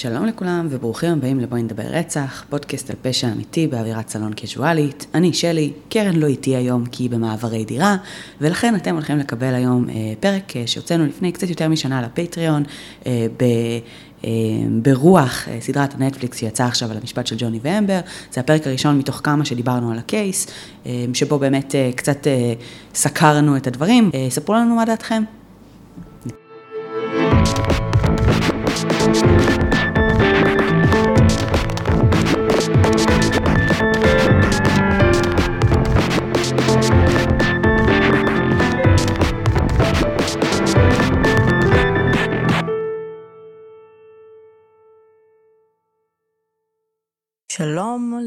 שלום לכולם וברוכים הבאים לבואי נדבר רצח, פודקאסט על פשע אמיתי באווירת סלון קזואלית. אני שלי, קרן לא איתי היום כי היא במעברי דירה, ולכן אתם הולכים לקבל היום אה, פרק אה, שהוצאנו לפני קצת יותר משנה לפטריון, אה, ב... אה, ברוח אה, סדרת הנטפליקס שיצאה עכשיו על המשפט של ג'וני ואמבר, זה הפרק הראשון מתוך כמה שדיברנו על הקייס, אה, שבו באמת קצת סקרנו את הדברים. ספרו לנו מה דעתכם. שלום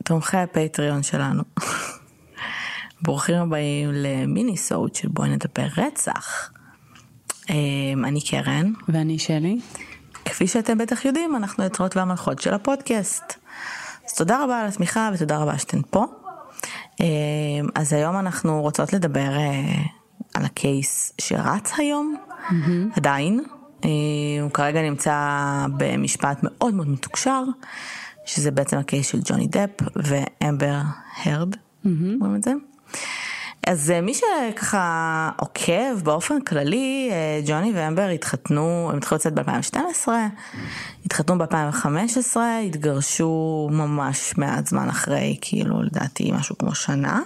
לתומכי הפטריון שלנו. ברוכים הבאים למיני סוד של בואי נדבר רצח. אמ, אני קרן. ואני שלי. כפי שאתם בטח יודעים, אנחנו יוצרות והמלכות של הפודקאסט. אז תודה רבה על התמיכה ותודה רבה שאתן פה. אמ, אז היום אנחנו רוצות לדבר אה, על הקייס שרץ היום, mm-hmm. עדיין. אמ, הוא כרגע נמצא במשפט מאוד מאוד מתוקשר. שזה בעצם הקייס של ג'וני דפ ואמבר הרד, אומרים את זה. אז אה, מי שככה עוקב באופן כללי, אה, ג'וני ואמבר התחתנו, הם התחילו לצאת ב-2012, התחתנו ב-2015, התגרשו ממש מעט זמן אחרי, כאילו לדעתי משהו כמו שנה,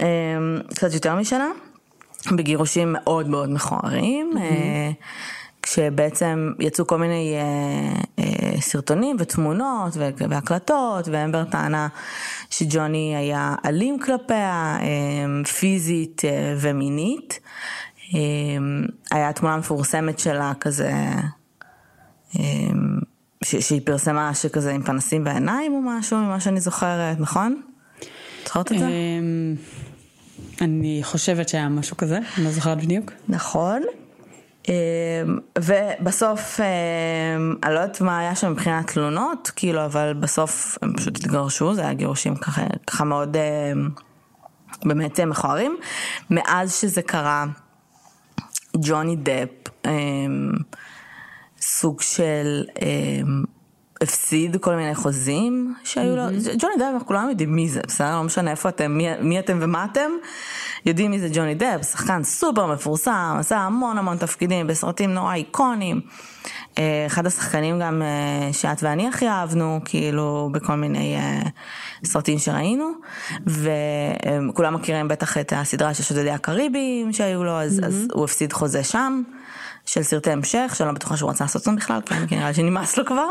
אה, קצת יותר משנה, בגירושים מאוד מאוד מכוערים. Mm-hmm. כשבעצם יצאו כל מיני אה, אה, סרטונים ותמונות והקלטות, ואמבר טענה שג'וני היה אלים כלפיה, אה, פיזית אה, ומינית. אה, היה תמונה מפורסמת שלה כזה, אה, ש- שהיא פרסמה שכזה עם פנסים בעיניים או משהו, ממה שאני זוכרת, נכון? זוכרת את זה? אני חושבת שהיה משהו כזה, אני לא זוכרת בדיוק. נכון. אמ, ובסוף, אמ, אני לא יודעת מה היה שם מבחינת תלונות, כאילו, אבל בסוף הם פשוט התגרשו, זה היה גירושים ככה, ככה מאוד אמ, באמת מכוערים. מאז שזה קרה, ג'וני דפ, סוג של הפסיד כל מיני חוזים שהיו לו, ג'וני דאפ, אנחנו כולנו יודעים מי זה, בסדר? לא משנה איפה אתם, מי, מי אתם ומה אתם, יודעים מי זה ג'וני דאפ, שחקן סופר מפורסם, עשה המון המון תפקידים בסרטים נורא איקונים. אה, אחד השחקנים גם אה, שאת ואני הכי אהבנו, כאילו בכל מיני אה, סרטים שראינו, וכולם מכירים בטח את הסדרה של שודדי הקריבים שהיו לו, אז, mm-hmm. אז הוא הפסיד חוזה שם. של סרטי המשך, שאני לא בטוחה שהוא רצה לעשות אותם בכלל, כן, כי נראה לי שנמאס לו כבר.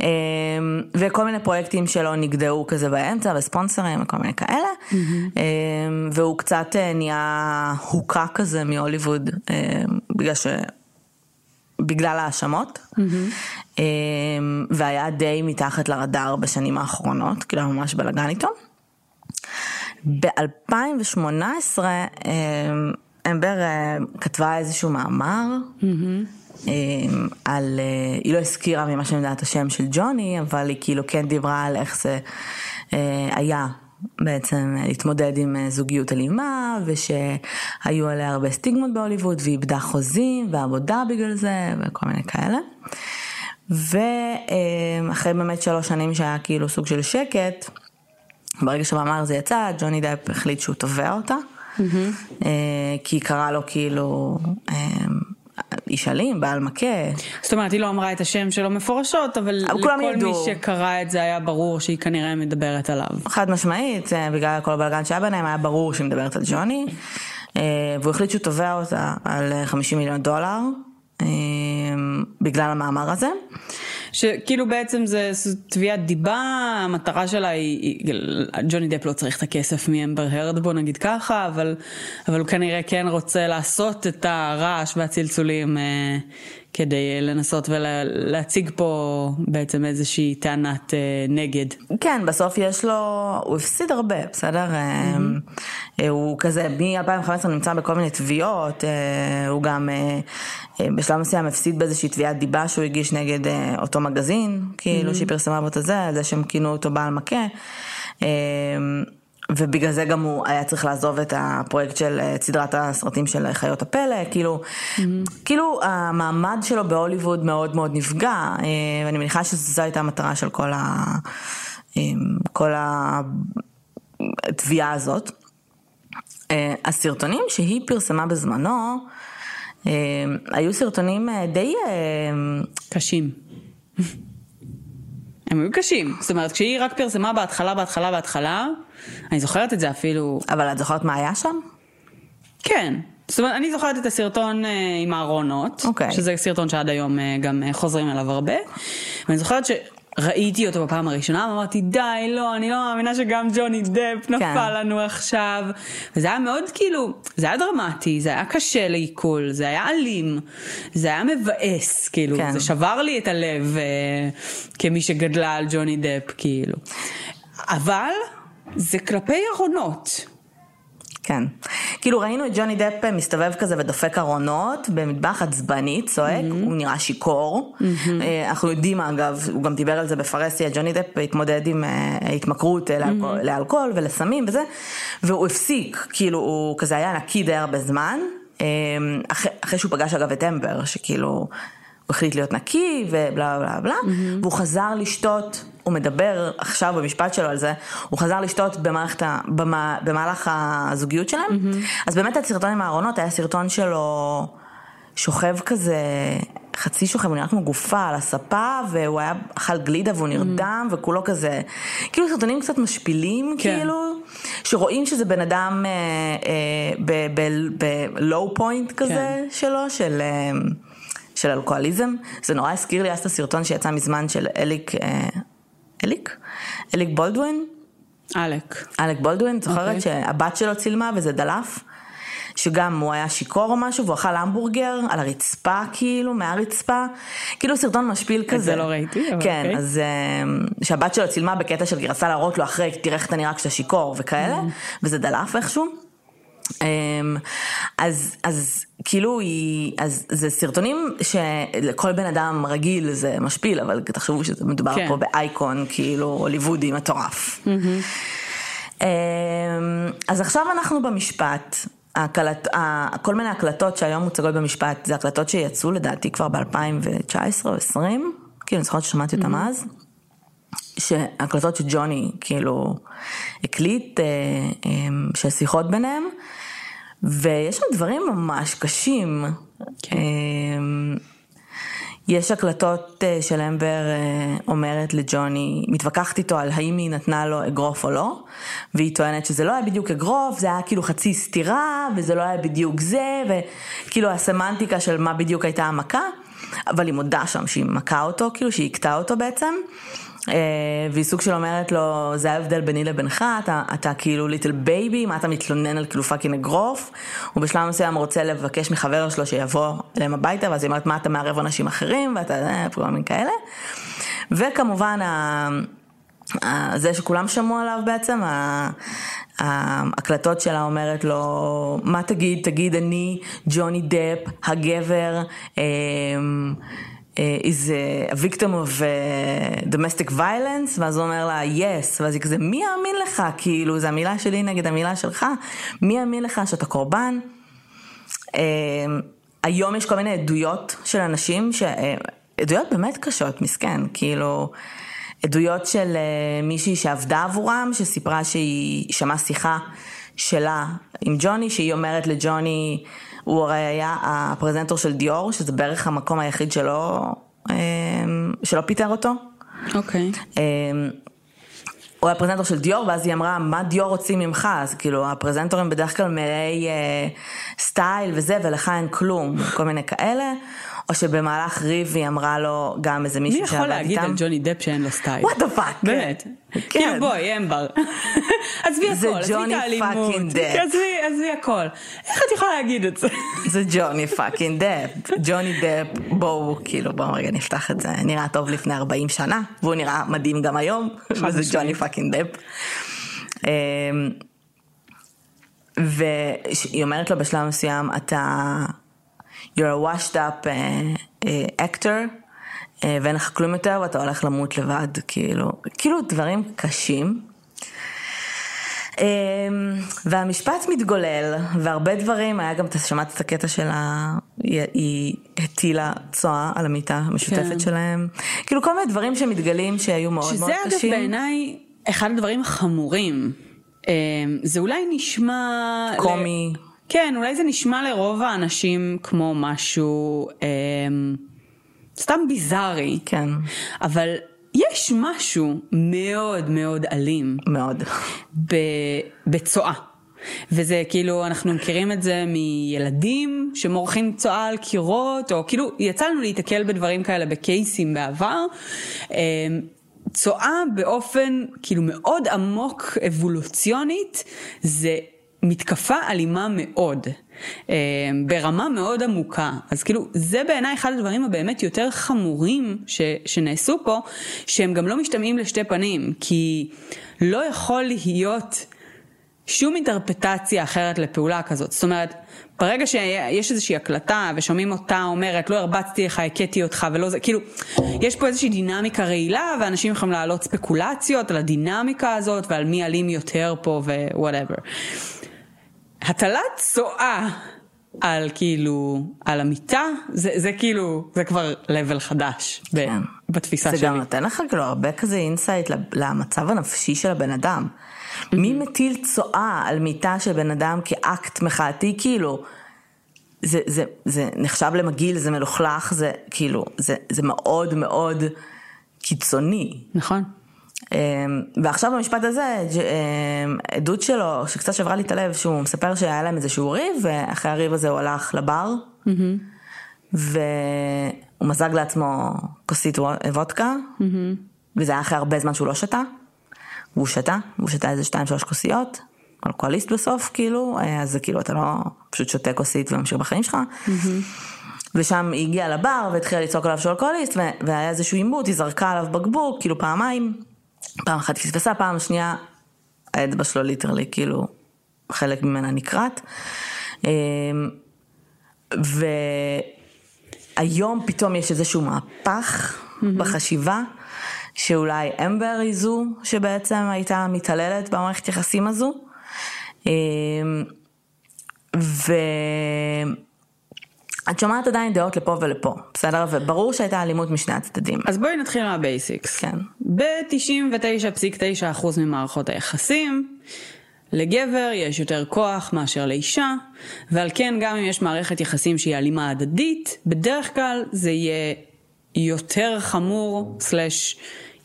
אמ, וכל מיני פרויקטים שלו נגדעו כזה באמצע, וספונסרים וכל מיני כאלה. Mm-hmm. והוא קצת אה, נהיה הוקה כזה מהוליווד, אמ, בגלל ש... בגלל האשמות, mm-hmm. והיה די מתחת לרדאר בשנים האחרונות, כאילו היה ממש בלאגן איתו. ב-2018 אמבר אה, כתבה איזשהו מאמר mm-hmm. על, אה, היא לא הזכירה ממה שאני יודעת השם של ג'וני, אבל היא כאילו כן דיברה על איך זה היה בעצם להתמודד עם זוגיות אלימה, ושהיו עליה הרבה סטיגמות בהוליווד, והיא איבדה חוזים ועבודה בגלל זה, וכל מיני כאלה. ואחרי באמת שלוש שנים שהיה כאילו סוג של שקט, ברגע שהמאמר הזה יצא, ג'וני דאפ החליט שהוא תובע אותה. Mm-hmm. כי היא קראה לו כאילו אה, איש אלים, בעל מכה. זאת אומרת, היא לא אמרה את השם שלו מפורשות, אבל לכל ידעו. מי שקרא את זה היה ברור שהיא כנראה מדברת עליו. חד משמעית, בגלל כל הבלגן שהיה ביניהם, היה ברור שהיא מדברת על ג'וני. והוא החליט שהוא תובע אותה על 50 מיליון דולר, בגלל המאמר הזה. שכאילו בעצם זה תביעת דיבה, המטרה שלה היא, ג'וני דפ לא צריך את הכסף מאמבר הרד בוא נגיד ככה, אבל, אבל הוא כנראה כן רוצה לעשות את הרעש והצלצולים אה, כדי לנסות ולהציג פה בעצם איזושהי טענת אה, נגד. כן, בסוף יש לו, הוא הפסיד הרבה, בסדר? Mm-hmm. הוא כזה, מ-2015 נמצא בכל מיני תביעות, הוא גם בשלב מסוים הפסיד באיזושהי תביעת דיבה שהוא הגיש נגד אותו מגזין, כאילו mm-hmm. שהיא פרסמה בו את הזה, זה שהם כינו אותו בעל מכה. ובגלל זה גם הוא היה צריך לעזוב את הפרויקט של אה, סדרת הסרטים של חיות הפלא, כאילו, mm-hmm. כאילו המעמד שלו בהוליווד מאוד מאוד נפגע, אה, ואני מניחה שזו הייתה המטרה של כל, ה, אה, כל התביעה הזאת. הסרטונים שהיא פרסמה בזמנו, היו סרטונים די... קשים. הם היו קשים, זאת אומרת כשהיא רק פרסמה בהתחלה, בהתחלה, בהתחלה, אני זוכרת את זה אפילו. אבל את זוכרת מה היה שם? כן. זאת אומרת, אני זוכרת את הסרטון uh, עם הארונות, okay. אוקיי. שזה סרטון שעד היום uh, גם uh, חוזרים אליו הרבה, ואני זוכרת שראיתי אותו בפעם הראשונה, ואמרתי, די, לא, אני לא מאמינה שגם ג'וני דפ נפל כן. לנו עכשיו. וזה היה מאוד כאילו, זה היה דרמטי, זה היה קשה לעיכול, זה היה אלים, זה היה מבאס, כאילו, כן. זה שבר לי את הלב uh, כמי שגדלה על ג'וני דפ, כאילו. אבל... זה כלפי ארונות. כן. כאילו ראינו את ג'וני דפ מסתובב כזה ודופק ארונות במטבח עצבני, צועק, mm-hmm. הוא נראה שיכור. Mm-hmm. אנחנו יודעים אגב, הוא גם דיבר על זה בפרסיה, ג'וני דפ התמודד עם אה, התמכרות mm-hmm. לאלכוהול ולסמים וזה, והוא הפסיק, כאילו הוא כזה היה נקי די הרבה זמן. אה, אחרי, אחרי שהוא פגש אגב את אמבר, שכאילו הוא החליט להיות נקי ובלה בלה בלה, mm-hmm. והוא חזר לשתות הוא מדבר עכשיו במשפט שלו על זה, הוא חזר לשתות במערכת, במה, במהלך הזוגיות שלהם, mm-hmm. אז באמת הסרטון עם הארונות היה סרטון שלו שוכב כזה, חצי שוכב, הוא נראה כמו גופה על הספה, והוא היה אכל גלידה והוא נרדם, mm-hmm. וכולו כזה, כאילו סרטונים קצת משפילים, כן. כאילו, שרואים שזה בן אדם בלואו פוינט כזה כן. שלו, של... אה, של אלכוהוליזם, זה נורא הזכיר לי אז את הסרטון שיצא מזמן של אליק, אה, אליק? אליק בולדווין? אלק. אלק בולדווין, זוכרת okay. אוקיי. שהבת שלו צילמה וזה דלף? שגם הוא היה שיכור או משהו והוא אכל המבורגר על הרצפה כאילו, מהרצפה, כאילו סרטון משפיל כזה. את זה לא ראיתי, אבל כן, okay. אז אמ, שהבת שלו צילמה בקטע של גרסה להראות לו אחרי, תראה איך אתה נראה כשאתה שיכור וכאלה, mm-hmm. וזה דלף איכשהו. אמ, אז, אז כאילו היא, אז זה סרטונים שלכל בן אדם רגיל זה משפיל, אבל תחשבו שזה מדובר כן. פה באייקון כאילו הוליוודי מטורף. Mm-hmm. אז עכשיו אנחנו במשפט. הקלט, כל מיני הקלטות שהיום מוצגות במשפט, זה הקלטות שיצאו לדעתי כבר ב-2019 או 2020, כאילו אני זוכרת ששמעתי אותם mm-hmm. אז. שהקלטות שג'וני כאילו הקליט, אה, אה, של שיחות ביניהם, ויש שם דברים ממש קשים. כן. אמ, יש הקלטות אה, של אמבר אה, אומרת לג'וני, מתווכחת איתו על האם היא נתנה לו אגרוף או לא, והיא טוענת שזה לא היה בדיוק אגרוף, זה היה כאילו חצי סטירה, וזה לא היה בדיוק זה, וכאילו הסמנטיקה של מה בדיוק הייתה המכה, אבל היא מודה שם שהיא מכה אותו, כאילו שהיא הכתה אותו בעצם. אה, והיא סוג של אומרת לו, זה ההבדל ביני לבינך, אתה, אתה כאילו little baby, מה אתה מתלונן על כאילו fucking אגרוף? הוא בשלב מסוים רוצה לבקש מחבר שלו שיבוא אליהם הביתה, ואז היא אומרת, מה אתה מערב אנשים אחרים, ואתה, אה, מיני כאלה. וכמובן, זה שכולם שמעו עליו בעצם, ההקלטות שלה אומרת לו, מה תגיד, תגיד אני ג'וני דפ, הגבר, אה, is a victim of uh, domestic violence, ואז הוא אומר לה, yes, ואז היא כזה, מי יאמין לך? כאילו, זה המילה שלי נגד המילה שלך, מי יאמין לך שאתה קורבן? Uh, היום יש כל מיני עדויות של אנשים, ש... עדויות באמת קשות, מסכן, כאילו, עדויות של מישהי שעבדה עבורם, שסיפרה שהיא שמעה שיחה שלה עם ג'וני, שהיא אומרת לג'וני, הוא הרי היה הפרזנטור של דיור, שזה בערך המקום היחיד שלא, אמ, שלא פיטר אותו. אוקיי. Okay. אמ, הוא היה פרזנטור של דיור, ואז היא אמרה, מה דיור רוצים ממך? אז כאילו, הפרזנטורים בדרך כלל מלאי אה, style וזה, ולך אין כלום, כל מיני כאלה. או שבמהלך ריב היא אמרה לו גם איזה מישהו שעבד איתם. מי יכול להגיד על ג'וני דפ שאין לו style? what the fuck. באמת. כן. כאילו בואי, אמבר. עזבי הכל, עזבי את האלימות. עזבי, עזבי הכל. איך את יכולה להגיד את זה? זה ג'וני fucking דפ. ג'וני דפ, בואו, כאילו בואו רגע נפתח את זה. נראה טוב לפני 40 שנה, והוא נראה מדהים גם היום, וזה ג'וני fucking דפ. אמ, והיא אומרת לו בשלב מסוים, אתה... you're a washed up uh, uh, actor, uh, ואין לך כלום יותר ואתה הולך למות לבד, כאילו, כאילו דברים קשים. אמ, והמשפט מתגולל, והרבה דברים, היה גם, אתה שמעת את הקטע שלה, היא, היא הטילה צואה על המיטה המשותפת כן. שלהם. כאילו כל מיני דברים שמתגלים שהיו מאוד מאוד שזה אגב קשים. בעיניי אחד הדברים החמורים. אה, זה אולי נשמע... קומי. ל... כן, אולי זה נשמע לרוב האנשים כמו משהו אה, סתם ביזארי. כן, אבל יש משהו מאוד מאוד אלים מאוד. בצואה. וזה כאילו, אנחנו מכירים את זה מילדים שמורחים צואה על קירות, או כאילו, יצא לנו להיתקל בדברים כאלה בקייסים בעבר. אמ, צואה באופן כאילו מאוד עמוק אבולוציונית, זה מתקפה אלימה מאוד, אמ, ברמה מאוד עמוקה. אז כאילו, זה בעיניי אחד הדברים הבאמת יותר חמורים ש, שנעשו פה, שהם גם לא משתמעים לשתי פנים, כי לא יכול להיות שום אינטרפטציה אחרת לפעולה כזאת. זאת אומרת, ברגע שיש איזושהי הקלטה ושומעים אותה אומרת, לא הרבצתי לך, הכיתי אותך ולא זה, כאילו, יש פה איזושהי דינמיקה רעילה ואנשים יכולים להעלות ספקולציות על הדינמיקה הזאת ועל מי אלים יותר פה ו whatever. הטלת צואה על כאילו, על המיטה, זה, זה כאילו, זה כבר level חדש ב, כן. בתפיסה זה שלי. גם נותן לך כאילו הרבה כזה insight למצב הנפשי של הבן אדם. מי מטיל צואה על מיטה של בן אדם כאקט מחאתי, כאילו, זה, זה, זה נחשב למגעיל, זה מלוכלך, זה כאילו, זה, זה מאוד מאוד קיצוני. נכון. אמ, ועכשיו במשפט הזה, אמ, עדות שלו, שקצת שברה לי את הלב, שהוא מספר שהיה להם איזשהו ריב, ואחרי הריב הזה הוא הלך לבר, והוא מזג לעצמו כוסית וו- וודקה, וזה היה אחרי הרבה זמן שהוא לא שתה, והוא שתה, והוא שתה איזה שתיים שלוש כוסיות, אלכוהוליסט בסוף, כאילו, אה, אז זה כאילו אתה לא פשוט שותה כוסית וממשיך בחיים שלך. ושם היא הגיעה לבר והתחילה לצעוק עליו שהוא אלכוהוליסט, והיה איזשהו עימות, היא זרקה עליו בקבוק, כאילו פעמיים, פעם אחת פספסה, פעם שנייה האצבע שלו ליטרלי, כאילו, חלק ממנה נקרט. אמ, והיום פתאום יש איזשהו מהפך בחשיבה, שאולי אמבר היא זו שבעצם הייתה מתעללת במערכת יחסים הזו. אמ, ו... את שומעת עדיין דעות לפה ולפה, בסדר? וברור שהייתה אלימות משני הצדדים. אז בואי נתחיל מה basics. כן. ב-99.9% ממערכות היחסים, לגבר יש יותר כוח מאשר לאישה, ועל כן גם אם יש מערכת יחסים שהיא אלימה הדדית, בדרך כלל זה יהיה יותר חמור, סלש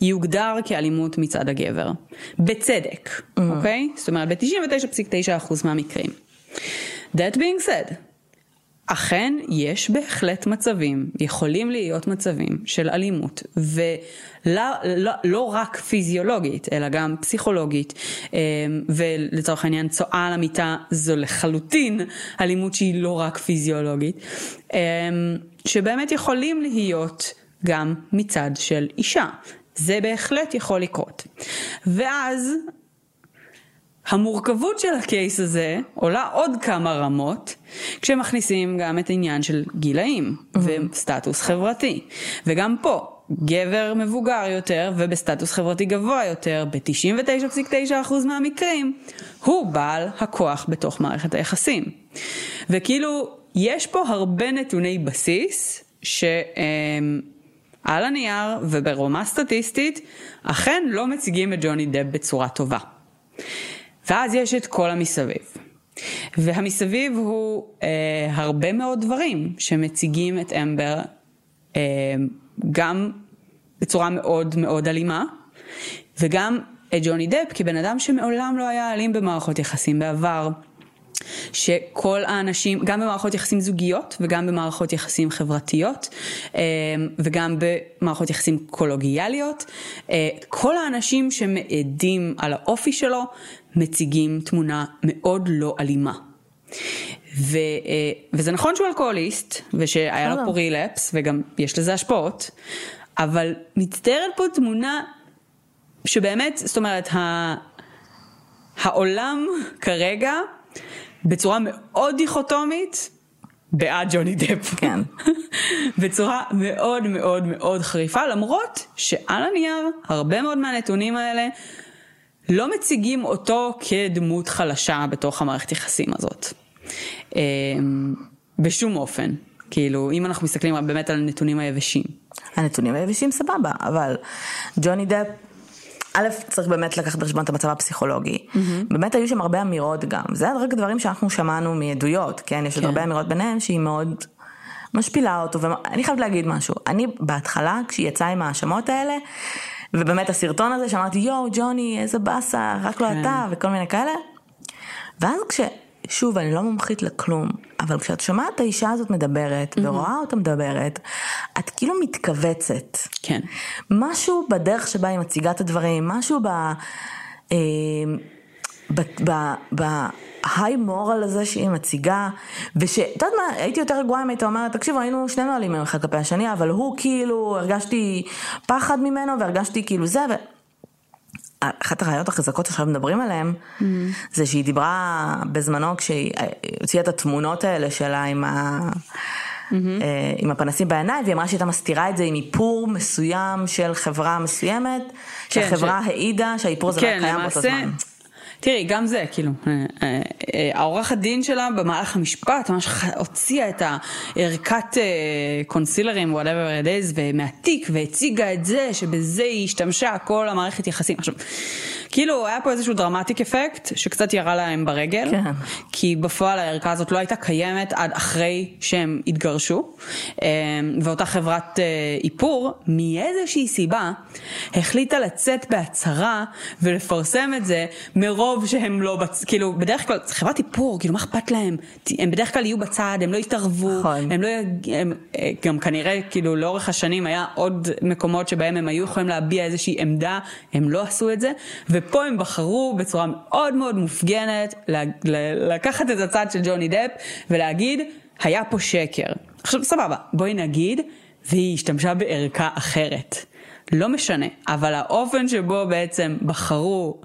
יוגדר כאלימות מצד הגבר. בצדק, אוקיי? זאת אומרת, ב-99.9% מהמקרים. That being said, אכן יש בהחלט מצבים, יכולים להיות מצבים של אלימות, ולא לא, לא רק פיזיולוגית, אלא גם פסיכולוגית, אמ, ולצורך העניין צואה על המיטה זו לחלוטין אלימות שהיא לא רק פיזיולוגית, אמ, שבאמת יכולים להיות גם מצד של אישה. זה בהחלט יכול לקרות. ואז המורכבות של הקייס הזה עולה עוד כמה רמות, כשמכניסים גם את העניין של גילאים וסטטוס חברתי. וגם פה, גבר מבוגר יותר ובסטטוס חברתי גבוה יותר, ב-99.9% מהמקרים, הוא בעל הכוח בתוך מערכת היחסים. וכאילו, יש פה הרבה נתוני בסיס, שהם... על הנייר וברמה סטטיסטית, אכן לא מציגים את ג'וני דב בצורה טובה. ואז יש את כל המסביב. והמסביב הוא אה, הרבה מאוד דברים שמציגים את אמבר אה, גם בצורה מאוד מאוד אלימה, וגם את ג'וני דפ כבן אדם שמעולם לא היה אלים במערכות יחסים בעבר. שכל האנשים, גם במערכות יחסים זוגיות וגם במערכות יחסים חברתיות אה, וגם במערכות יחסים קולוגיאליות, אה, כל האנשים שמעידים על האופי שלו מציגים תמונה מאוד לא אלימה. ו, אה, וזה נכון שהוא אלכוהוליסט ושהיה לו. פה רילפס וגם יש לזה השפעות, אבל מצטיירת פה תמונה שבאמת, זאת אומרת, ה... העולם כרגע בצורה מאוד דיכוטומית בעד ג'וני דפ. כן. בצורה מאוד מאוד מאוד חריפה, למרות שעל הנייר הרבה מאוד מהנתונים האלה לא מציגים אותו כדמות חלשה בתוך המערכת יחסים הזאת. אה, בשום אופן. כאילו, אם אנחנו מסתכלים באמת על הנתונים היבשים. הנתונים היבשים סבבה, אבל ג'וני דפ, א', צריך באמת לקחת בחשבון את המצב הפסיכולוגי. Mm-hmm. באמת היו שם הרבה אמירות גם, זה רק דברים שאנחנו שמענו מעדויות, כן? יש כן. עוד הרבה אמירות ביניהם שהיא מאוד משפילה אותו, ואני חייבת להגיד משהו, אני בהתחלה, כשהיא יצאה עם ההאשמות האלה, ובאמת הסרטון הזה שאמרתי יואו ג'וני איזה באסה רק לא כן. אתה וכל מיני כאלה. ואז כש... שוב אני לא מומחית לכלום אבל כשאת שומעת את האישה הזאת מדברת mm-hmm. ורואה אותה מדברת את כאילו מתכווצת. כן. משהו בדרך שבה היא מציגה את הדברים משהו ב... אה, בהיי מורל הזה שהיא מציגה, ושאת יודעת מה, הייתי יותר רגועה אם היית אומרת, תקשיבו, היינו שנינו אלימים אחד כלפי השני, אבל הוא כאילו, הרגשתי פחד ממנו והרגשתי כאילו זה, ו... אחת הראיות החזקות שעכשיו מדברים עליהן, mm-hmm. זה שהיא דיברה בזמנו כשהיא הוציאה את התמונות האלה שלה עם ה... Mm-hmm. עם הפנסים בעיניים, והיא אמרה שהיא הייתה מסתירה את זה עם איפור מסוים של חברה מסוימת, כן, שהחברה ש... העידה שהאיפור הזה כן, לא קיים באותו זמן. תראי, גם זה, כאילו, אה, אה, אה, העורכת דין שלה במהלך המשפט ממש הוציאה את הערכת קונסילרים, whatever it is, מהתיק, והציגה את זה, שבזה היא השתמשה כל המערכת יחסים. עכשיו, כאילו היה פה איזשהו דרמטיק אפקט שקצת ירה להם ברגל, כן. כי בפועל הערכה הזאת לא הייתה קיימת עד אחרי שהם התגרשו, אמ, ואותה חברת אה, איפור מאיזושהי סיבה החליטה לצאת בהצהרה ולפרסם את זה מרוב שהם לא, בצ... כאילו בדרך כלל חברת איפור, כאילו מה אכפת להם, הם בדרך כלל יהיו בצד, הם לא יתערבו, נכון. הם לא, הם, אה, גם כנראה כאילו לאורך השנים היה עוד מקומות שבהם הם היו יכולים להביע איזושהי עמדה, הם לא עשו את זה. ופה הם בחרו בצורה מאוד מאוד מופגנת לקחת את הצד של ג'וני דפ ולהגיד, היה פה שקר. עכשיו סבבה, בואי נגיד, והיא השתמשה בערכה אחרת. לא משנה, אבל האופן שבו בעצם בחרו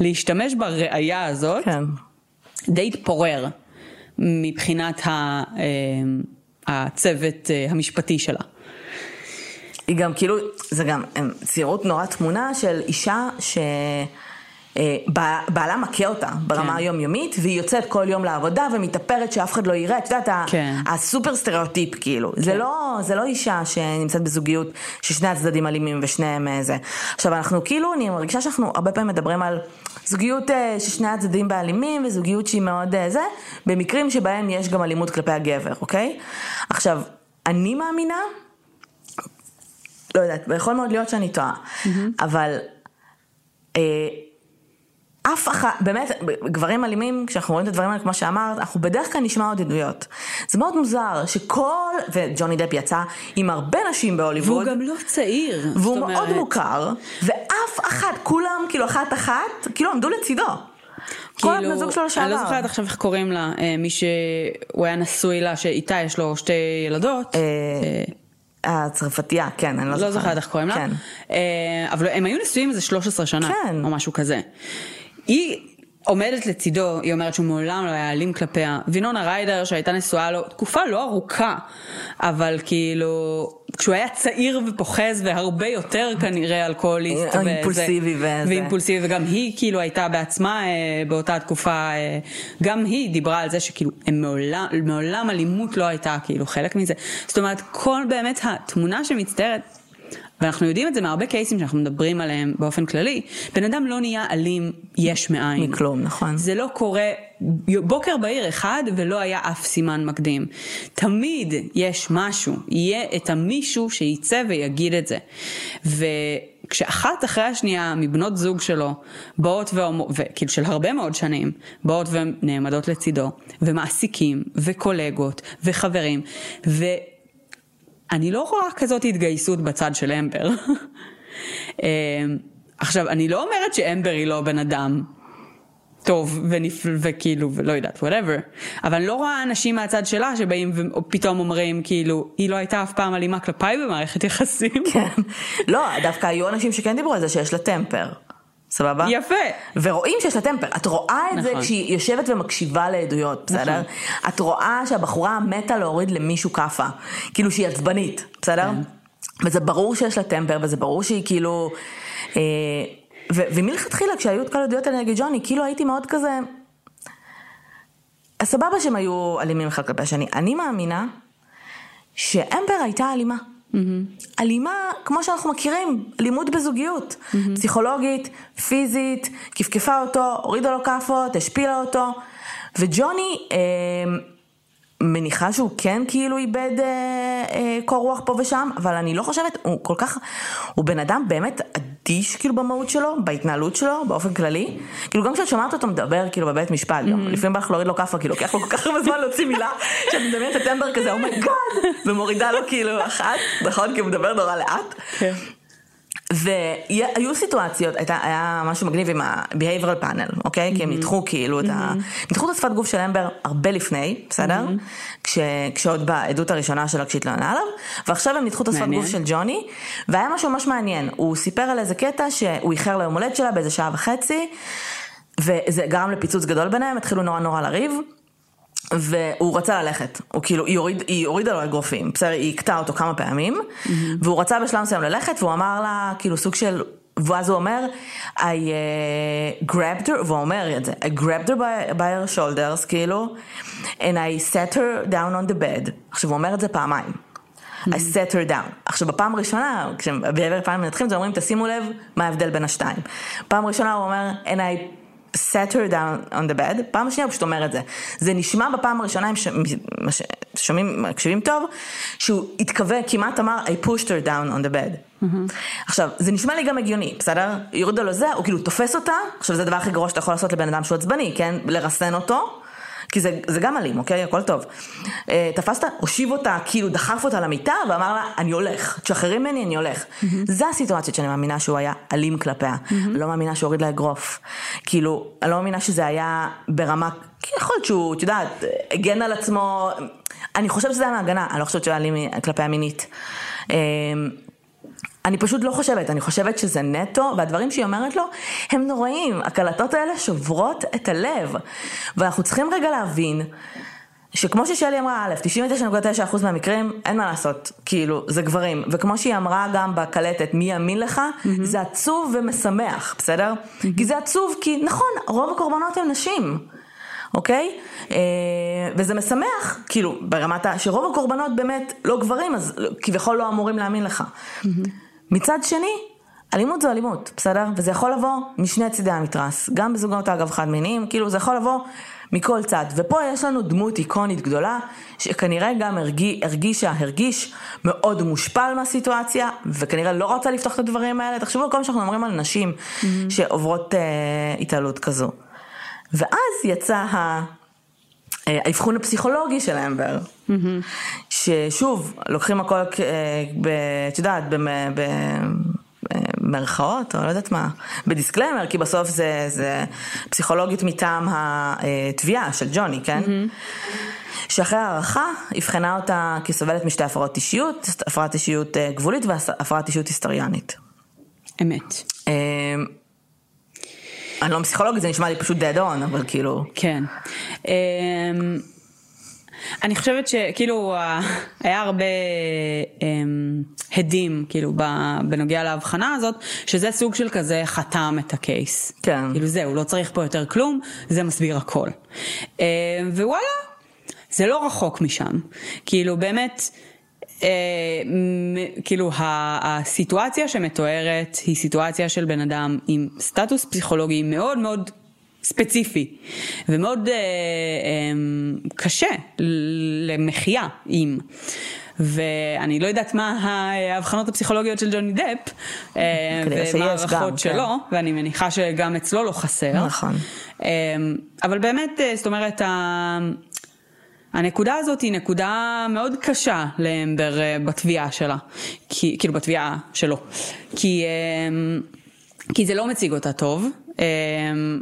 להשתמש בראייה הזאת, כן. די התפורר מבחינת ה, אה, הצוות אה, המשפטי שלה. היא גם כאילו, זה גם ציירות נורא תמונה של אישה ש... אה, בעלה מכה אותה ברמה כן. היומיומית, והיא יוצאת כל יום לעבודה ומתאפרת שאף אחד לא יראה, את יודעת, כן. הסופר סטריאוטיפ כאילו. כן. זה, לא, זה לא אישה שנמצאת בזוגיות ששני הצדדים אלימים ושניהם אה, זה. עכשיו אנחנו כאילו, אני מרגישה שאנחנו הרבה פעמים מדברים על זוגיות אה, ששני הצדדים באלימים וזוגיות שהיא מאוד זה, במקרים שבהם יש גם אלימות כלפי הגבר, אוקיי? עכשיו, אני מאמינה לא יודעת, יכול מאוד להיות שאני טועה, mm-hmm. אבל אה, אף אחת, באמת, גברים אלימים, כשאנחנו רואים את הדברים האלה, כמו שאמרת, אנחנו בדרך כלל נשמע עוד עדויות. זה מאוד מוזר שכל, וג'וני דפ יצא עם הרבה נשים בהוליווד. והוא גם לא צעיר. והוא מאוד אומרת... מוכר, ואף אחת, כולם, כאילו אחת אחת, כאילו עמדו לצידו. כאילו, כל בן זוג שלו לשעבר. אני לא זוכרת עכשיו איך קוראים לה, אה, מי שהוא היה נשוי לה, שאיתה יש לו שתי ילדות. אה, אה, הצרפתייה, כן, אני לא, זוכרת. לא זוכרת איך קוראים לה. כן. אבל הם היו נשואים איזה 13 שנה, כן. או משהו כזה. היא עומדת לצידו, היא אומרת שהוא מעולם לא היה אלים כלפיה. וינונה ריידר שהייתה נשואה לו תקופה לא ארוכה, אבל כאילו, כשהוא היה צעיר ופוחז והרבה יותר כנראה אלכוהוליסט. אימפולסיבי וזה. ואימפולסיבי, וגם היא כאילו הייתה בעצמה אה, באותה תקופה, אה, גם היא דיברה על זה שכאילו, מעולם, מעולם אלימות לא הייתה כאילו חלק מזה. זאת אומרת, כל באמת התמונה שמצטיירת, ואנחנו יודעים את זה מהרבה קייסים שאנחנו מדברים עליהם באופן כללי, בן אדם לא נהיה אלים יש מאין. מכלום, נכון. זה לא קורה בוקר בהיר אחד ולא היה אף סימן מקדים. תמיד יש משהו, יהיה את המישהו שייצא ויגיד את זה. וכשאחת אחרי השנייה מבנות זוג שלו באות וכאילו של הרבה מאוד שנים, באות ונעמדות לצידו, ומעסיקים, וקולגות, וחברים, ו... אני לא רואה כזאת התגייסות בצד של אמבר. אמ, עכשיו, אני לא אומרת שאמבר היא לא בן אדם טוב ונפ... וכאילו, ולא יודעת, whatever, אבל אני לא רואה אנשים מהצד שלה שבאים ופתאום אומרים, כאילו, היא לא הייתה אף פעם אלימה כלפיי במערכת יחסים. כן. לא, דווקא היו אנשים שכן דיברו על זה שיש לה טמפר. סבבה? יפה. ורואים שיש לה טמפר. את רואה את נכון. זה כשהיא יושבת ומקשיבה לעדויות, בסדר? נכון. את רואה שהבחורה מתה להוריד למישהו כאפה. כאילו שהיא עצבנית, בסדר? כן. וזה ברור שיש לה טמפר, וזה ברור שהיא כאילו... אה, ו- ומלכתחילה כשהיו את כל העדויות האלה נגד ג'וני, כאילו הייתי מאוד כזה... סבבה שהם היו אלימים אחד כלפי השני. אני מאמינה שאמבר הייתה אלימה. Mm-hmm. אלימה, כמו שאנחנו מכירים, אלימות בזוגיות. Mm-hmm. פסיכולוגית, פיזית, כפכפה אותו, הורידה לו כאפות, השפילה אותו. וג'וני, אה, מניחה שהוא כן כאילו איבד אה, אה, קור רוח פה ושם, אבל אני לא חושבת, הוא כל כך, הוא בן אדם באמת אדיש כאילו במהות שלו, בהתנהלות שלו, באופן כללי. כאילו גם כשאת שומעת אותו מדבר כאילו בבית משפט, mm-hmm. לפעמים בא לך להוריד לו כאפה, כאילו לוקח לו כל כך הרבה זמן להוציא מילה, שאת מדמיינת את אמבר כזה, oh my god, oh ומורידה לו כאילו אחת, נכון? כי הוא מדבר נורא לאט. והיו סיטואציות, הייתה, היה משהו מגניב עם ה-behavioral panel, אוקיי? Mm-hmm. כי הם ניתחו כאילו mm-hmm. את ה... ניתחו את השפת גוף של אמבר הרבה לפני, בסדר? Mm-hmm. כש, כשעוד בעדות הראשונה שלה כשהתלוננה עליו, ועכשיו הם ניתחו את השפת גוף של ג'וני, והיה משהו ממש מעניין. הוא סיפר על איזה קטע שהוא איחר ליום הולדת שלה באיזה שעה וחצי, וזה גרם לפיצוץ גדול ביניהם, התחילו נורא נורא לריב. והוא רצה ללכת, הוא כאילו, היא, הוריד, היא הורידה לו אגרופים, בסדר, היא הכתה אותו כמה פעמים, mm-hmm. והוא רצה בשלב מסוים ללכת, והוא אמר לה, כאילו סוג של, ואז הוא אומר, I uh, grabbed her, והוא אומר את זה, I grabbed her by, by her shoulders, כאילו, and I set her down on the bed. עכשיו, הוא אומר את זה פעמיים. I set her down. עכשיו בפעם הראשונה, כשבעבר פעם מנתחים, זה אומרים תשימו לב מה ההבדל בין השתיים. פעם ראשונה הוא אומר, and I set her down on the bed, פעם שנייה הוא פשוט אומר את זה. זה נשמע בפעם הראשונה, אם שומעים, מקשיבים טוב, שהוא התכוון, כמעט אמר I pushed her down on the bed. Mm-hmm. עכשיו, זה נשמע לי גם הגיוני, בסדר? יוריד לו זה, הוא כאילו תופס אותה, עכשיו זה הדבר הכי גרוע שאתה יכול לעשות לבן אדם שהוא עצבני, כן? לרסן אותו. כי זה, זה גם אלים, אוקיי? הכל טוב. אה, תפסת, הושיב אותה, כאילו דחף אותה למיטה, ואמר לה, אני הולך, תשחררי ממני, אני הולך. Mm-hmm. זה הסיטואציות שאני מאמינה שהוא היה אלים כלפיה. Mm-hmm. לא מאמינה שהוא הוריד לה אגרוף. כאילו, אני לא מאמינה שזה היה ברמה, כי יכול להיות שהוא, את יודעת, הגן על עצמו, אני חושבת שזה היה מהגנה, אני לא חושבת שהוא היה אלים כלפיה מינית. אני פשוט לא חושבת, אני חושבת שזה נטו, והדברים שהיא אומרת לו הם נוראים. הקלטות האלה שוברות את הלב. ואנחנו צריכים רגע להבין שכמו ששלי אמרה, א', 99.9% מהמקרים, אין מה לעשות, כאילו, זה גברים. וכמו שהיא אמרה גם בקלטת, מי יאמין לך, mm-hmm. זה עצוב ומשמח, בסדר? Mm-hmm. כי זה עצוב, כי נכון, רוב הקורבנות הם נשים. אוקיי? אה, וזה משמח, כאילו, ברמת ה... שרוב הקורבנות באמת לא גברים, אז כביכול לא אמורים להאמין לך. Mm-hmm. מצד שני, אלימות זו אלימות, בסדר? וזה יכול לבוא משני צידי המתרס. גם בזוגות אגב חד מיניים, כאילו זה יכול לבוא מכל צד. ופה יש לנו דמות איקונית גדולה, שכנראה גם הרגיש, הרגישה, הרגיש מאוד מושפל מהסיטואציה, וכנראה לא רצה לפתוח את הדברים האלה. תחשבו על כל מה שאנחנו אומרים על נשים mm-hmm. שעוברות אה, התעלות כזו. ואז יצא ה... אה, האבחון הפסיכולוגי של אמבר, mm-hmm. ששוב, לוקחים הכל, אה, את יודעת, במרכאות, או לא יודעת מה, בדיסקלמר, כי בסוף זה, זה פסיכולוגית מטעם התביעה של ג'וני, כן? Mm-hmm. שאחרי הערכה, אבחנה אותה כסובלת משתי הפרעות אישיות, הפרעת אישיות אה, גבולית והפרעת אישיות היסטריאנית. אמת. אני לא פסיכולוגית, זה נשמע לי פשוט dead on, אבל כאילו... כן. אני חושבת שכאילו היה הרבה אמ, הדים כאילו בנוגע להבחנה הזאת, שזה סוג של כזה חתם את הקייס. כן. כאילו זהו, לא צריך פה יותר כלום, זה מסביר הכל. אמ, ווואלה, זה לא רחוק משם. כאילו באמת... אה, כאילו הסיטואציה שמתוארת היא סיטואציה של בן אדם עם סטטוס פסיכולוגי מאוד מאוד ספציפי ומאוד אה, אה, קשה למחיה עם. ואני לא יודעת מה ההבחנות הפסיכולוגיות של ג'וני דפ, אה, ומה ההערכות שלו, כן. ואני מניחה שגם אצלו לא חסר. נכון. אה, אבל באמת, אה, זאת אומרת, הנקודה הזאת היא נקודה מאוד קשה לאמבר אה, בתביעה שלה, כי, כאילו בתביעה שלו, כי, אה, כי זה לא מציג אותה טוב. אה,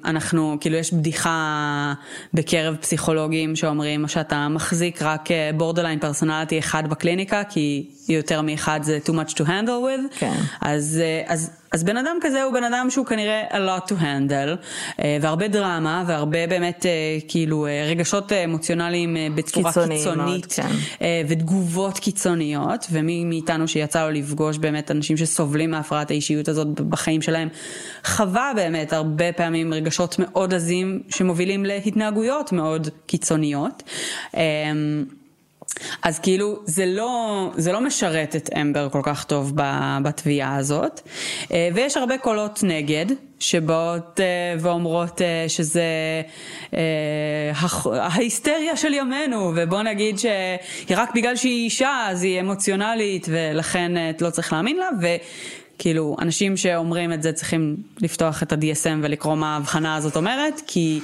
אנחנו, כאילו יש בדיחה בקרב פסיכולוגים שאומרים שאתה מחזיק רק בורדרליין פרסונליטי אחד בקליניקה, כי יותר מאחד זה too much to handle with. כן. אז, אז אז בן אדם כזה הוא בן אדם שהוא כנראה a lot to handle, אה, והרבה דרמה, והרבה באמת אה, כאילו אה, רגשות אמוציונליים בצורה קיצוניים קיצונית, מאוד, כן. ותגובות קיצוניות, ומי מאיתנו שיצא לו לפגוש באמת אנשים שסובלים מהפרעת האישיות הזאת בחיים שלהם, חווה באמת הרבה פעמים רגשות מאוד עזים שמובילים להתנהגויות מאוד קיצוניות. אז כאילו זה לא, זה לא משרת את אמבר כל כך טוב בתביעה הזאת, אה, ויש הרבה קולות נגד שבאות אה, ואומרות אה, שזה ההיסטריה של ימינו, ובוא נגיד שרק בגלל שהיא אישה אז היא אמוציונלית ולכן לא צריך להאמין לה, וכאילו אנשים שאומרים את זה צריכים לפתוח את ה-DSM ולקרוא מה ההבחנה הזאת אומרת, כי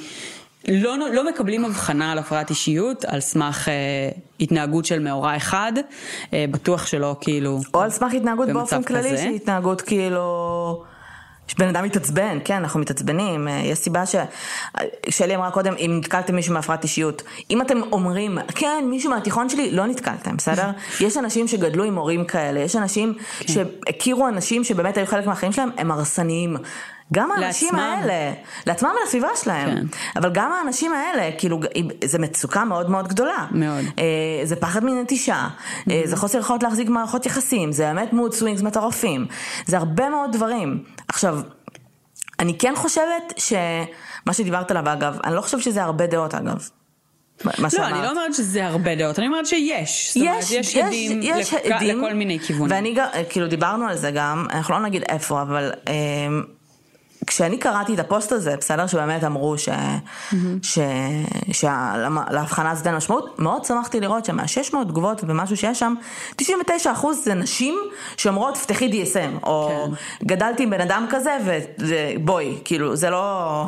לא, לא מקבלים הבחנה על הפרעת אישיות על סמך אה, התנהגות של מאורע אחד, אה, בטוח שלא כאילו או על סמך התנהגות באופן כללי שהיא התנהגות כאילו... שבן אדם מתעצבן, כן, אנחנו מתעצבנים, אה, יש סיבה ש... שלי אמרה קודם, אם נתקלתם מישהו מהפרעת אישיות, אם אתם אומרים, כן, מישהו מהתיכון שלי, לא נתקלתם, בסדר? יש אנשים שגדלו עם הורים כאלה, יש אנשים כן. שהכירו אנשים שבאמת היו חלק מהחיים שלהם, הם הרסניים. גם האנשים לעצמם. האלה, לעצמם ולסביבה שלהם, כן. אבל גם האנשים האלה, כאילו, זה מצוקה מאוד מאוד גדולה. מאוד. אה, זה פחד מנטישה, mm-hmm. אה, זה חוסר יכולת להחזיק מערכות יחסים, זה באמת מוד סווינגס מטורפים, זה הרבה מאוד דברים. עכשיו, אני כן חושבת שמה שדיברת עליו אגב, אני לא חושבת שזה הרבה דעות אגב. לא, שאמרת. אני לא אומרת שזה הרבה דעות, אני אומרת שיש. זאת אומרת, יש, יש עדים, יש לכ... עדים לכל מיני כיוונים. ואני גם, כאילו דיברנו על זה גם, אנחנו לא נגיד איפה, אבל... אה, כשאני קראתי את הפוסט הזה, בסדר, שבאמת אמרו ש... mm-hmm. ש... שלהבחנה הזאת אין משמעות, מאוד שמחתי לראות שמה-600 תגובות ומשהו שיש שם, 99% זה נשים שאומרות פתחי DSM, או כן. גדלתי עם בן אדם כזה ובואי, כאילו, זה לא...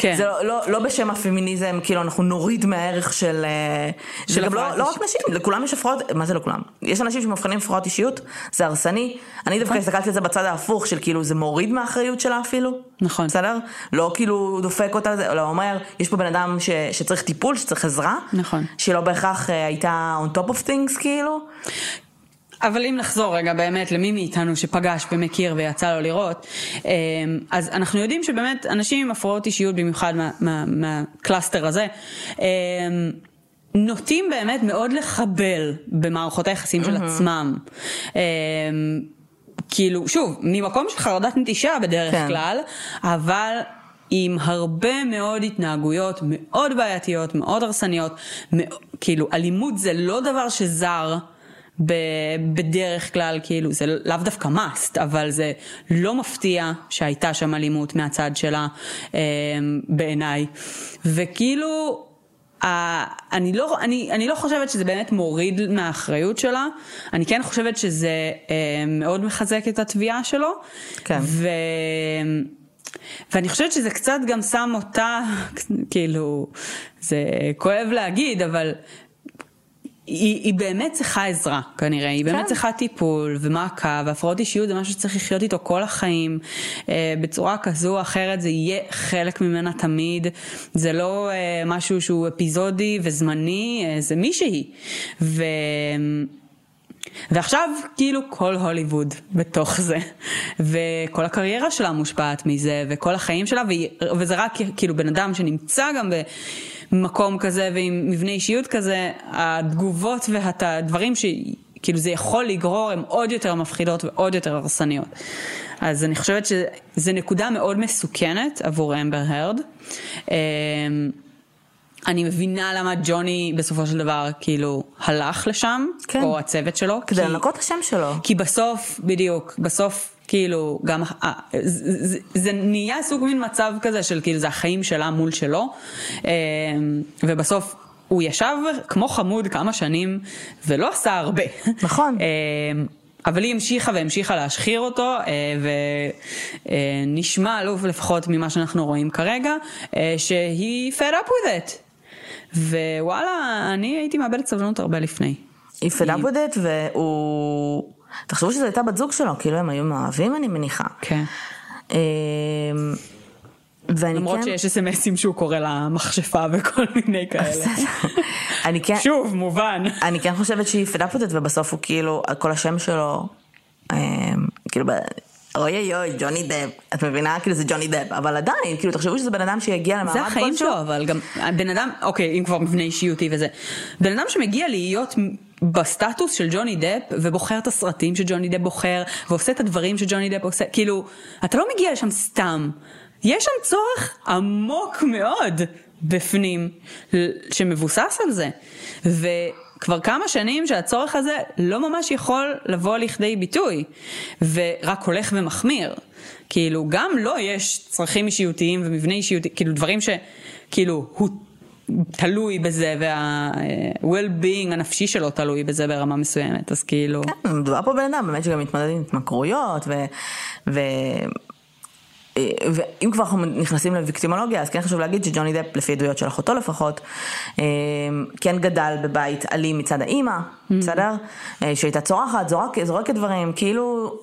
כן. זה לא, לא, לא בשם הפמיניזם, כאילו אנחנו נוריד מהערך של... של גם לא, לא רק נשים, לכולם יש הפרעות, מה זה לכולם? יש אנשים שמבחינים הפרעות אישיות, זה הרסני. אני דווקא נכון. הסתכלתי על זה בצד ההפוך של כאילו זה מוריד מהאחריות שלה אפילו. אפילו. נכון. בסדר? לא כאילו דופק אותה, אלא אומר, יש פה בן אדם ש, שצריך טיפול, שצריך עזרה. נכון. שלא בהכרח uh, הייתה on top of things כאילו. אבל אם נחזור רגע באמת למי מאיתנו שפגש ומכיר ויצא לו לראות, אמ, אז אנחנו יודעים שבאמת אנשים עם הפרעות אישיות, במיוחד מה cluster מה, מה הזה, אמ, נוטים באמת מאוד לחבל במערכות היחסים של עצמם. כאילו, שוב, ממקום של חרדת נטישה בדרך כן. כלל, אבל עם הרבה מאוד התנהגויות מאוד בעייתיות, מאוד הרסניות, כאילו, אלימות זה לא דבר שזר. בדרך כלל כאילו זה לאו דווקא must אבל זה לא מפתיע שהייתה שם אלימות מהצד שלה אה, בעיניי וכאילו אני לא, אני, אני לא חושבת שזה באמת מוריד מהאחריות שלה, אני כן חושבת שזה אה, מאוד מחזק את התביעה שלו. כן. ו... ואני חושבת שזה קצת גם שם אותה, כאילו, זה כואב להגיד, אבל היא, היא באמת צריכה עזרה כנראה, היא באמת כן. צריכה טיפול ומעקב, והפרעות אישיות זה משהו שצריך לחיות איתו כל החיים, אה, בצורה כזו או אחרת זה יהיה חלק ממנה תמיד, זה לא אה, משהו שהוא אפיזודי וזמני, אה, זה מישהי. ו... ועכשיו כאילו כל הוליווד בתוך זה, וכל הקריירה שלה מושפעת מזה, וכל החיים שלה, וזה רק כאילו בן אדם שנמצא גם ב... מקום כזה ועם מבנה אישיות כזה, התגובות והדברים שכאילו זה יכול לגרור הם עוד יותר מפחידות ועוד יותר הרסניות. אז אני חושבת שזו נקודה מאוד מסוכנת עבור אמבר הרד. אמ, אני מבינה למה ג'וני בסופו של דבר כאילו הלך לשם, כן. או הצוות שלו. כדי לנקות את השם שלו. כי בסוף, בדיוק, בסוף כאילו גם אה, זה, זה, זה נהיה סוג מין מצב כזה של כאילו זה החיים שלה מול שלו אה, ובסוף הוא ישב כמו חמוד כמה שנים ולא עשה הרבה. נכון. אה, אבל היא המשיכה והמשיכה להשחיר אותו ונשמע אלוף לפחות ממה שאנחנו רואים כרגע שהיא fed up with it. ווואלה אני הייתי מאבדת סבלנות הרבה לפני. היא fed up with it והוא תחשבו שזו הייתה בת זוג שלו, כאילו הם היו מאוהבים אני מניחה. כן. אמ, ואני למרות כן... שיש אסמסים שהוא קורא לה מכשפה וכל מיני כאלה. אני כן... שוב, מובן. אני כן חושבת שהיא פדפוטית ובסוף הוא כאילו, כל השם שלו, אמ, כאילו אוי אוי אוי, ג'וני דפ. את מבינה? כאילו זה ג'וני דפ. אבל עדיין, כאילו תחשבו שזה בן אדם שיגיע למעמד זה כלשהו. החיים שלו, אבל גם בן אדם, אוקיי, אם כבר מבנה אישיותי וזה. בן אדם שמגיע להיות בסטטוס של ג'וני דפ, ובוחר את הסרטים שג'וני דפ בוחר, ועושה את הדברים שג'וני דפ עושה, כאילו, אתה לא מגיע לשם סתם. יש שם צורך עמוק מאוד בפנים, שמבוסס על זה. וכבר כמה שנים שהצורך הזה לא ממש יכול לבוא לכדי ביטוי, ורק הולך ומחמיר. כאילו, גם לו יש צרכים אישיותיים ומבנה אישיותי, כאילו דברים שכאילו הוא תלוי בזה, וה-well-being הנפשי שלו תלוי בזה ברמה מסוימת, אז כאילו... כן, מדובר פה בן אדם באמת שגם מתמודד עם התמכרויות, ו... ו... ואם כבר אנחנו נכנסים לוויקטימולוגיה, אז כן חשוב להגיד שג'וני דפ, לפי עדויות של אחותו לפחות, כן גדל בבית אלים מצד האימא, בסדר? שהייתה צורחת, זורק, זורקת דברים, כאילו...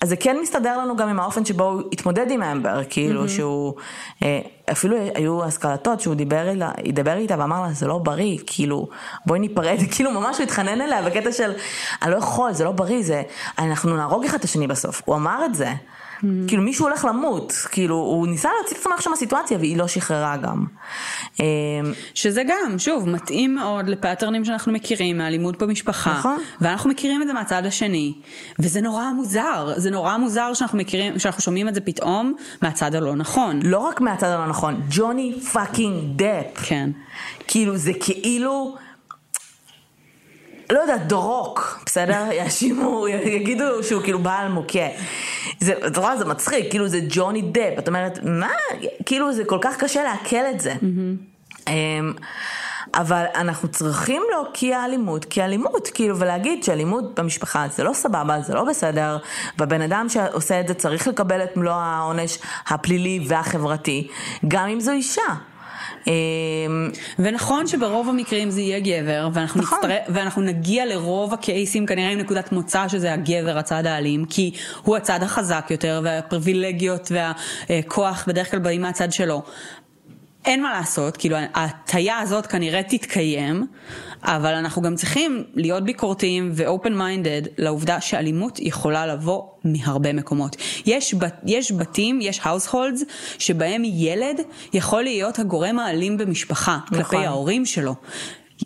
אז זה כן מסתדר לנו גם עם האופן שבו הוא התמודד עם אמבר, כאילו mm-hmm. שהוא, אפילו היו השכלתות שהוא דיבר, איתה, דיבר איתה ואמר לה זה לא בריא, כאילו בואי ניפרד, כאילו ממש הוא התחנן אליה בקטע של אני לא יכול, זה לא בריא, זה, אנחנו נהרוג אחד את השני בסוף, הוא אמר את זה. Mm-hmm. כאילו מישהו הולך למות, כאילו הוא ניסה להוציא את עצמו עכשיו מהסיטואציה והיא לא שחררה גם. אמ, שזה גם, שוב, מתאים מאוד לפאטרנים שאנחנו מכירים מאלימות במשפחה. נכון. ואנחנו מכירים את זה מהצד השני. וזה נורא מוזר, זה נורא מוזר שאנחנו מכירים, שאנחנו שומעים את זה פתאום מהצד הלא נכון. לא רק מהצד הלא נכון, ג'וני fucking דפ. כן. כאילו זה כאילו... לא יודעת, דורוק, בסדר? יאשימו, יגידו שהוא כאילו בעל מוכה. זה, אתה רואה, זה מצחיק, כאילו זה ג'וני דפ, את אומרת, מה? כאילו זה כל כך קשה לעכל את זה. Mm-hmm. אבל אנחנו צריכים להוקיע אלימות כאלימות, כאילו, ולהגיד שאלימות במשפחה זה לא סבבה, זה לא בסדר, והבן אדם שעושה את זה צריך לקבל את מלוא העונש הפלילי והחברתי, גם אם זו אישה. אמ, ונכון שברוב המקרים זה יהיה גבר, ואנחנו, נכון. נצטר... ואנחנו נגיע לרוב הקייסים כנראה עם נקודת מוצא שזה הגבר, הצד האלים, כי הוא הצד החזק יותר, והפריבילגיות והכוח בדרך כלל באים מהצד שלו. אין מה לעשות, כאילו ההטייה הזאת כנראה תתקיים, אבל אנחנו גם צריכים להיות ביקורתיים ו-open minded לעובדה שאלימות יכולה לבוא מהרבה מקומות. יש, בת, יש בתים, יש households, שבהם ילד יכול להיות הגורם האלים במשפחה, נכון. כלפי ההורים שלו.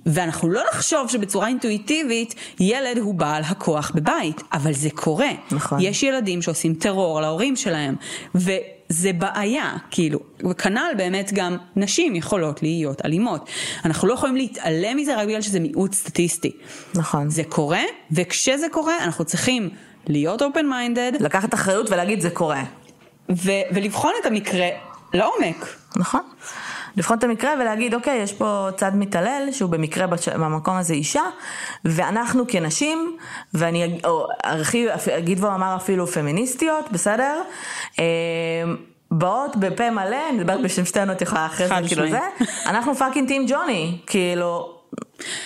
ואנחנו לא נחשוב שבצורה אינטואיטיבית ילד הוא בעל הכוח בבית, אבל זה קורה. נכון. יש ילדים שעושים טרור להורים שלהם, וזה בעיה, כאילו. וכנ"ל באמת גם נשים יכולות להיות אלימות. אנחנו לא יכולים להתעלם מזה רק בגלל שזה מיעוט סטטיסטי. נכון. זה קורה, וכשזה קורה אנחנו צריכים להיות open minded. לקחת אחריות ולהגיד זה קורה. ו- ולבחון את המקרה לעומק. נכון. לבחון את המקרה ולהגיד, אוקיי, יש פה צד מתעלל, שהוא במקרה במקום הזה אישה, ואנחנו כנשים, ואני ארחיב, אגיד ואומר אפילו פמיניסטיות, בסדר? אמ, באות בפה מלא, אני מדברת בשם שתינו, את יכולה אחרי זה, כאילו זה, אנחנו פאקינג טים ג'וני, כאילו,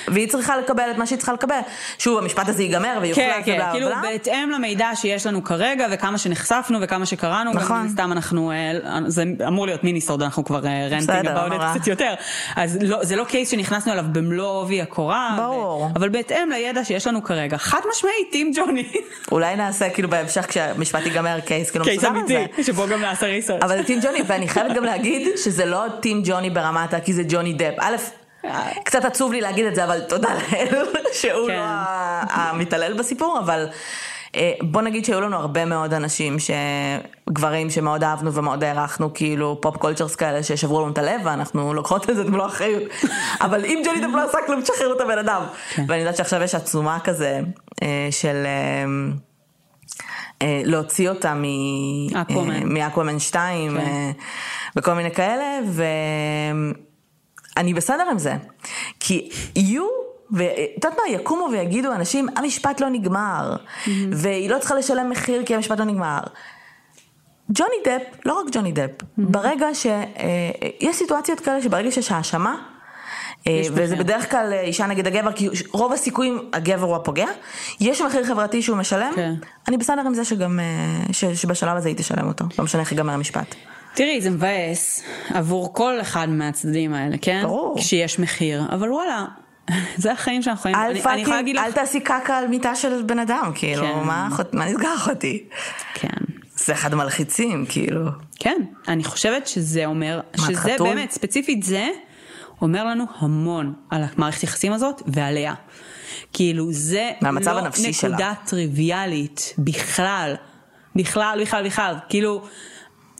והיא צריכה לקבל את מה שהיא צריכה לקבל. שוב, המשפט הזה ייגמר ויוחלט כן, כן, כאילו בהתאם למידע שיש לנו כרגע וכמה שנחשפנו וכמה שקראנו, נכון. גם סתם אנחנו, אה, זה אמור להיות minisode, אנחנו כבר ranting אה, about קצת יותר. אז לא, זה לא case שנכנסנו אליו במלוא עובי הקורה. ברור. ו... אבל בהתאם לידע שיש לנו כרגע, חד משמעית, team ג'וני. אולי נעשה כאילו בהמשך כשהמשפט ייגמר case כאילו. case אמיתי, שבו גם נעשה research. אבל זה team ג'וני, ואני חייבת גם להגיד שזה לא team ג'וני ברמת כי זה ג'וני דפ. א', קצת עצוב לי להגיד את זה, אבל תודה לאל שהוא כן. לא המתעלל בסיפור, אבל אה, בוא נגיד שהיו לנו הרבה מאוד אנשים, גברים שמאוד אהבנו ומאוד הערכנו, כאילו pop cultures כאלה ששברו לנו את הלב, ואנחנו לוקחות את זה במלוא אחריות. אבל אם ג'וני דפ לא עשה כלום, תשחררו את הבן אדם. כן. ואני יודעת שעכשיו יש עצומה כזה אה, של... אה, להוציא אותה מאקוומן 2 כן. וכל מיני כאלה, ו... אני בסדר עם זה. כי יהיו, ואת יודעת מה, יקומו ויגידו אנשים, המשפט לא נגמר, mm-hmm. והיא לא צריכה לשלם מחיר כי המשפט לא נגמר. ג'וני דפ, לא רק ג'וני דפ, mm-hmm. ברגע ש... אה, יש סיטואציות כאלה שברגע שיש האשמה, אה, וזה בדרך כלל אישה נגד הגבר, כי רוב הסיכויים הגבר הוא הפוגע. יש מחיר חברתי שהוא משלם, כן. אני בסדר עם זה שגם, אה, ש, שבשלב הזה היא תשלם אותו, לא משנה איך ייגמר המשפט. תראי, זה מבאס עבור כל אחד מהצדדים האלה, כן? ברור. כשיש מחיר, אבל וואלה, זה החיים שאנחנו חיים. אל fucking, אל. תעשי קקה על מיטה של בן אדם, כאילו, כן. מה, מה נסגר אחותי? כן. זה אחד המלחיצים, כאילו. כן, אני חושבת שזה אומר, שזה חתול? באמת, ספציפית זה, אומר לנו המון על המערכת יחסים הזאת ועליה. כאילו זה לא הנפשי שלה. נקודה טריוויאלית בכלל, בכלל, בכלל, בכלל, כאילו,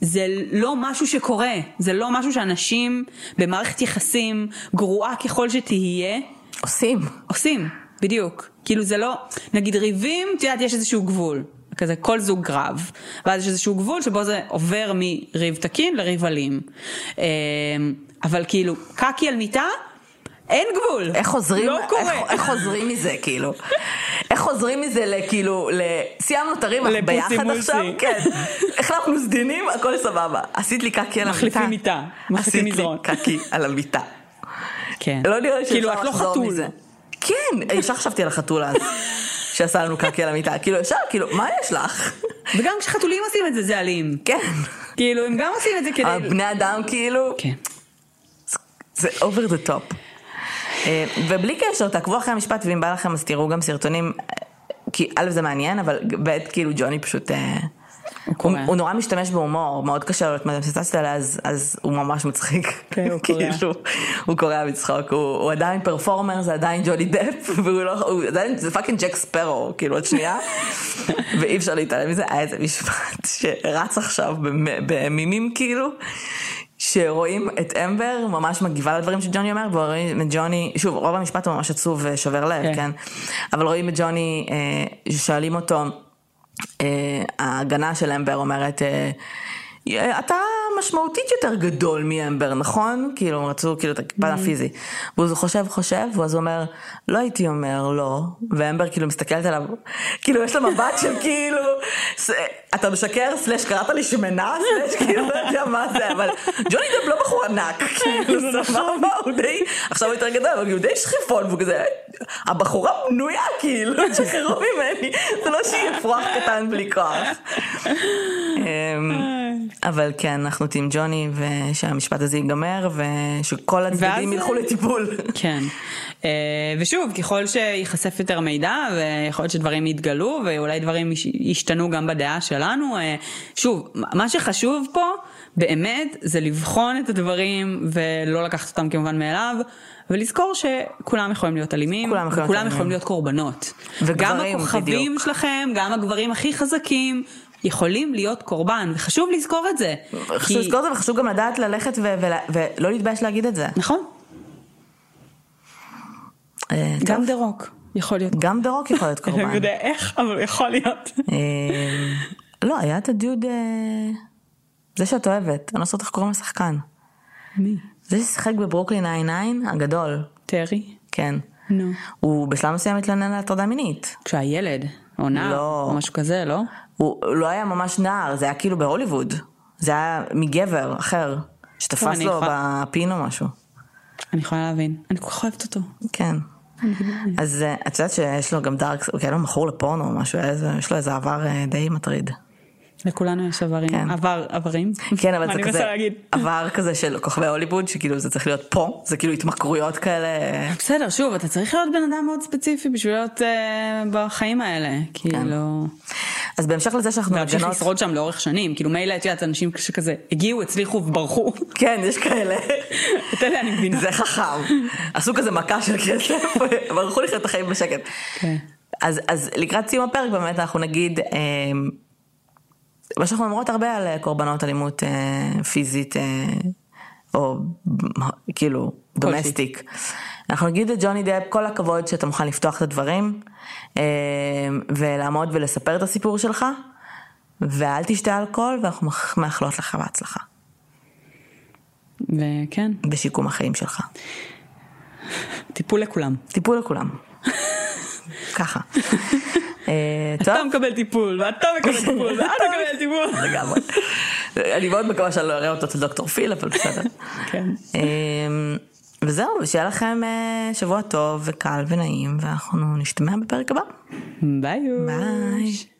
זה לא משהו שקורה, זה לא משהו שאנשים במערכת יחסים, גרועה ככל שתהיה, עושים. עושים, בדיוק. כאילו זה לא, נגיד ריבים, את יודעת, יש איזשהו גבול. כזה כל זוג רב, ואז יש איזשהו גבול שבו זה עובר מריב תקין לריב אלים. אה, אבל כאילו, קקי על מיטה, אין גבול. איך חוזרים, לא קורה. איך, איך חוזרים מזה, כאילו? איך חוזרים מזה לכאילו. סיימנו את הריב, אנחנו לפוסי ביחד מוסי. עכשיו? כן. החלפנו סדינים, הכל סבבה. עשית לי קקי על המיטה. מחליפים מיטה, מחליפים מזרון. עשית לי קקי על המיטה. כן. לא נראה לי כאילו, שאפשר את לא לחזור חתול. מזה. כן, ישר חשבתי על החתול אז, שעשה לנו קקי על המיטה. כאילו, ישר, כאילו, מה יש לך? וגם כשחתולים עושים את זה, זה אלים. כן. כאילו, הם גם עושים את זה כדי... בני אדם, כאילו, כן. זה over the top. אה, ובלי קשר, תעקבו אחרי המשפט, ואם בא לכם אז תראו גם סרטונים, אה, כי א' זה מעניין, אבל ב' כאילו ג'וני פשוט, אה, הוא. הוא נורא משתמש בהומור, מאוד קשה לו להתמודד עם האלה, אז, אז הוא ממש מצחיק. כן, הוא קורע. כאילו, הוא קורע מצחוק, הוא, הוא עדיין performer, זה עדיין ג'וני דפ, והוא לא, הוא עדיין, זה fucking ג'ק ספרו, כאילו עוד שנייה, ואי אפשר להתעלם מזה, היה איזה משפט שרץ עכשיו במ- במימים כאילו. שרואים את אמבר ממש מגיבה לדברים שג'וני אומר, ורואים את ג'וני, שוב, רוב המשפט הוא ממש עצוב ושובר לב, כן. כן? אבל רואים את ג'וני, אה, ששואלים אותו, אה, ההגנה של אמבר אומרת, אה, אתה משמעותית יותר גדול מאמבר, נכון? כאילו, הם רצו כאילו את הפן הפיזי. והוא חושב, חושב, ואז הוא אומר, לא הייתי אומר לא, ואמבר כאילו מסתכלת עליו, כאילו יש לה מבט של כאילו, "ס- אתה משקר, סלאש קראת לי שמנה, סלאש כאילו, לא יודע מה זה, אבל ג'וני דב לא בחור ענק, כאילו, סבבה, הוא די, עכשיו הוא יותר גדול, אבל הוא די שכיפון, והוא כזה, הבחורה בנויה, כאילו, תשחררו ממני, זה לא שהיא אפרוח קטן בלי כוח. אבל כן, אנחנו טים ג'וני, ושהמשפט הזה ייגמר, ושכל הצדדים ואז- ילכו לטיפול. כן. אה, ושוב, ככל שייחשף יותר מידע, ויכול להיות שדברים יתגלו, ואולי דברים יש- ישתנו גם בדעה שלנו. אה, שוב, מה שחשוב פה, באמת, זה לבחון את הדברים, ולא לקחת אותם כמובן מאליו, ולזכור שכולם יכולים להיות אלימים, כולם וכולם. יכולים להיות קורבנות. וגברים, גם הכוכבים בדיוק. שלכם, גם הגברים הכי חזקים. יכולים להיות קורבן, וחשוב לזכור את זה. חשוב כי- לזכור את זה, וחשוב גם לדעת ללכת ו- ולה- ולא להתבייש להגיד את זה. נכון, אה, גם. דה רוק יכול להיות גם דה רוק יכול להיות אני לא קורבן. יודע איך, אבל יכול להיות. אה, לא, היה את הדוד, אה, זה שאת אוהבת, אני לא זוכרת איך קוראים לשחקן. מי? זה ששיחק בברוקלין 99, הגדול, טרי? כן. נו. הוא בשלב מסוים התלונן על הטרדה מינית. כשהיה ילד, או נער, לא. או משהו כזה, לא? הוא לא היה ממש נער, זה היה כאילו בהוליווד. זה היה מגבר אחר, שתפס לו בפין או משהו. אני יכולה להבין. אני כל כך אוהבת אותו. כן. אז אה, את יודעת שיש לו גם דארק, הוא כאילו מכור לפורנו או משהו, יש לו איזה עבר אה, די מטריד. לכולנו יש עברים. כן. עבר, עברים. כן, אבל זה כזה? עבר כזה של כוכבי הוליווד, שכאילו זה צריך להיות פה, זה כאילו התמכרויות כאלה. בסדר, שוב, אתה צריך להיות בן אדם מאוד ספציפי בשביל להיות אה, בחיים האלה. כאילו... אז בהמשך לזה שאנחנו להמשיך מגנות, לשרוד שם לאורך שנים. כאילו מילא, את יודעת, אנשים שכזה הגיעו, הצליחו וברחו. כן, יש כאלה. את אלה אני מבינה. זה חכם. עשו כזה מכה של כסף, וברחו לחיות את החיים בשקט. כן. אז, אז לקראת סיום הפרק באמת אנחנו נגיד, אה, מה שאנחנו אומרות הרבה על אה, קורבנות אלימות אה, פיזית, אה, או כאילו דומסטיק. אנחנו נגיד לג'וני דאפ כל הכבוד שאתה מוכן לפתוח את הדברים, אה, ולעמוד ולספר את הסיפור שלך, ואל תשתה אלכוהול, ואנחנו מאח- מאחלות לך בהצלחה, וכן, בשיקום החיים שלך. טיפול לכולם. טיפול לכולם. ככה. אה. אתה מקבל טיפול, ואתה מקבל טיפול, ואתה מקבל טיפול. לגמרי. אני מאוד מקווה שאני לא אראה אותו אצל דוקטור פיל, אבל בסדר. כן. וזהו, ושיהיה לכם אה, שבוע טוב וקל ונעים, ואנחנו נשתמע בפרק הבא. ביי. ביי.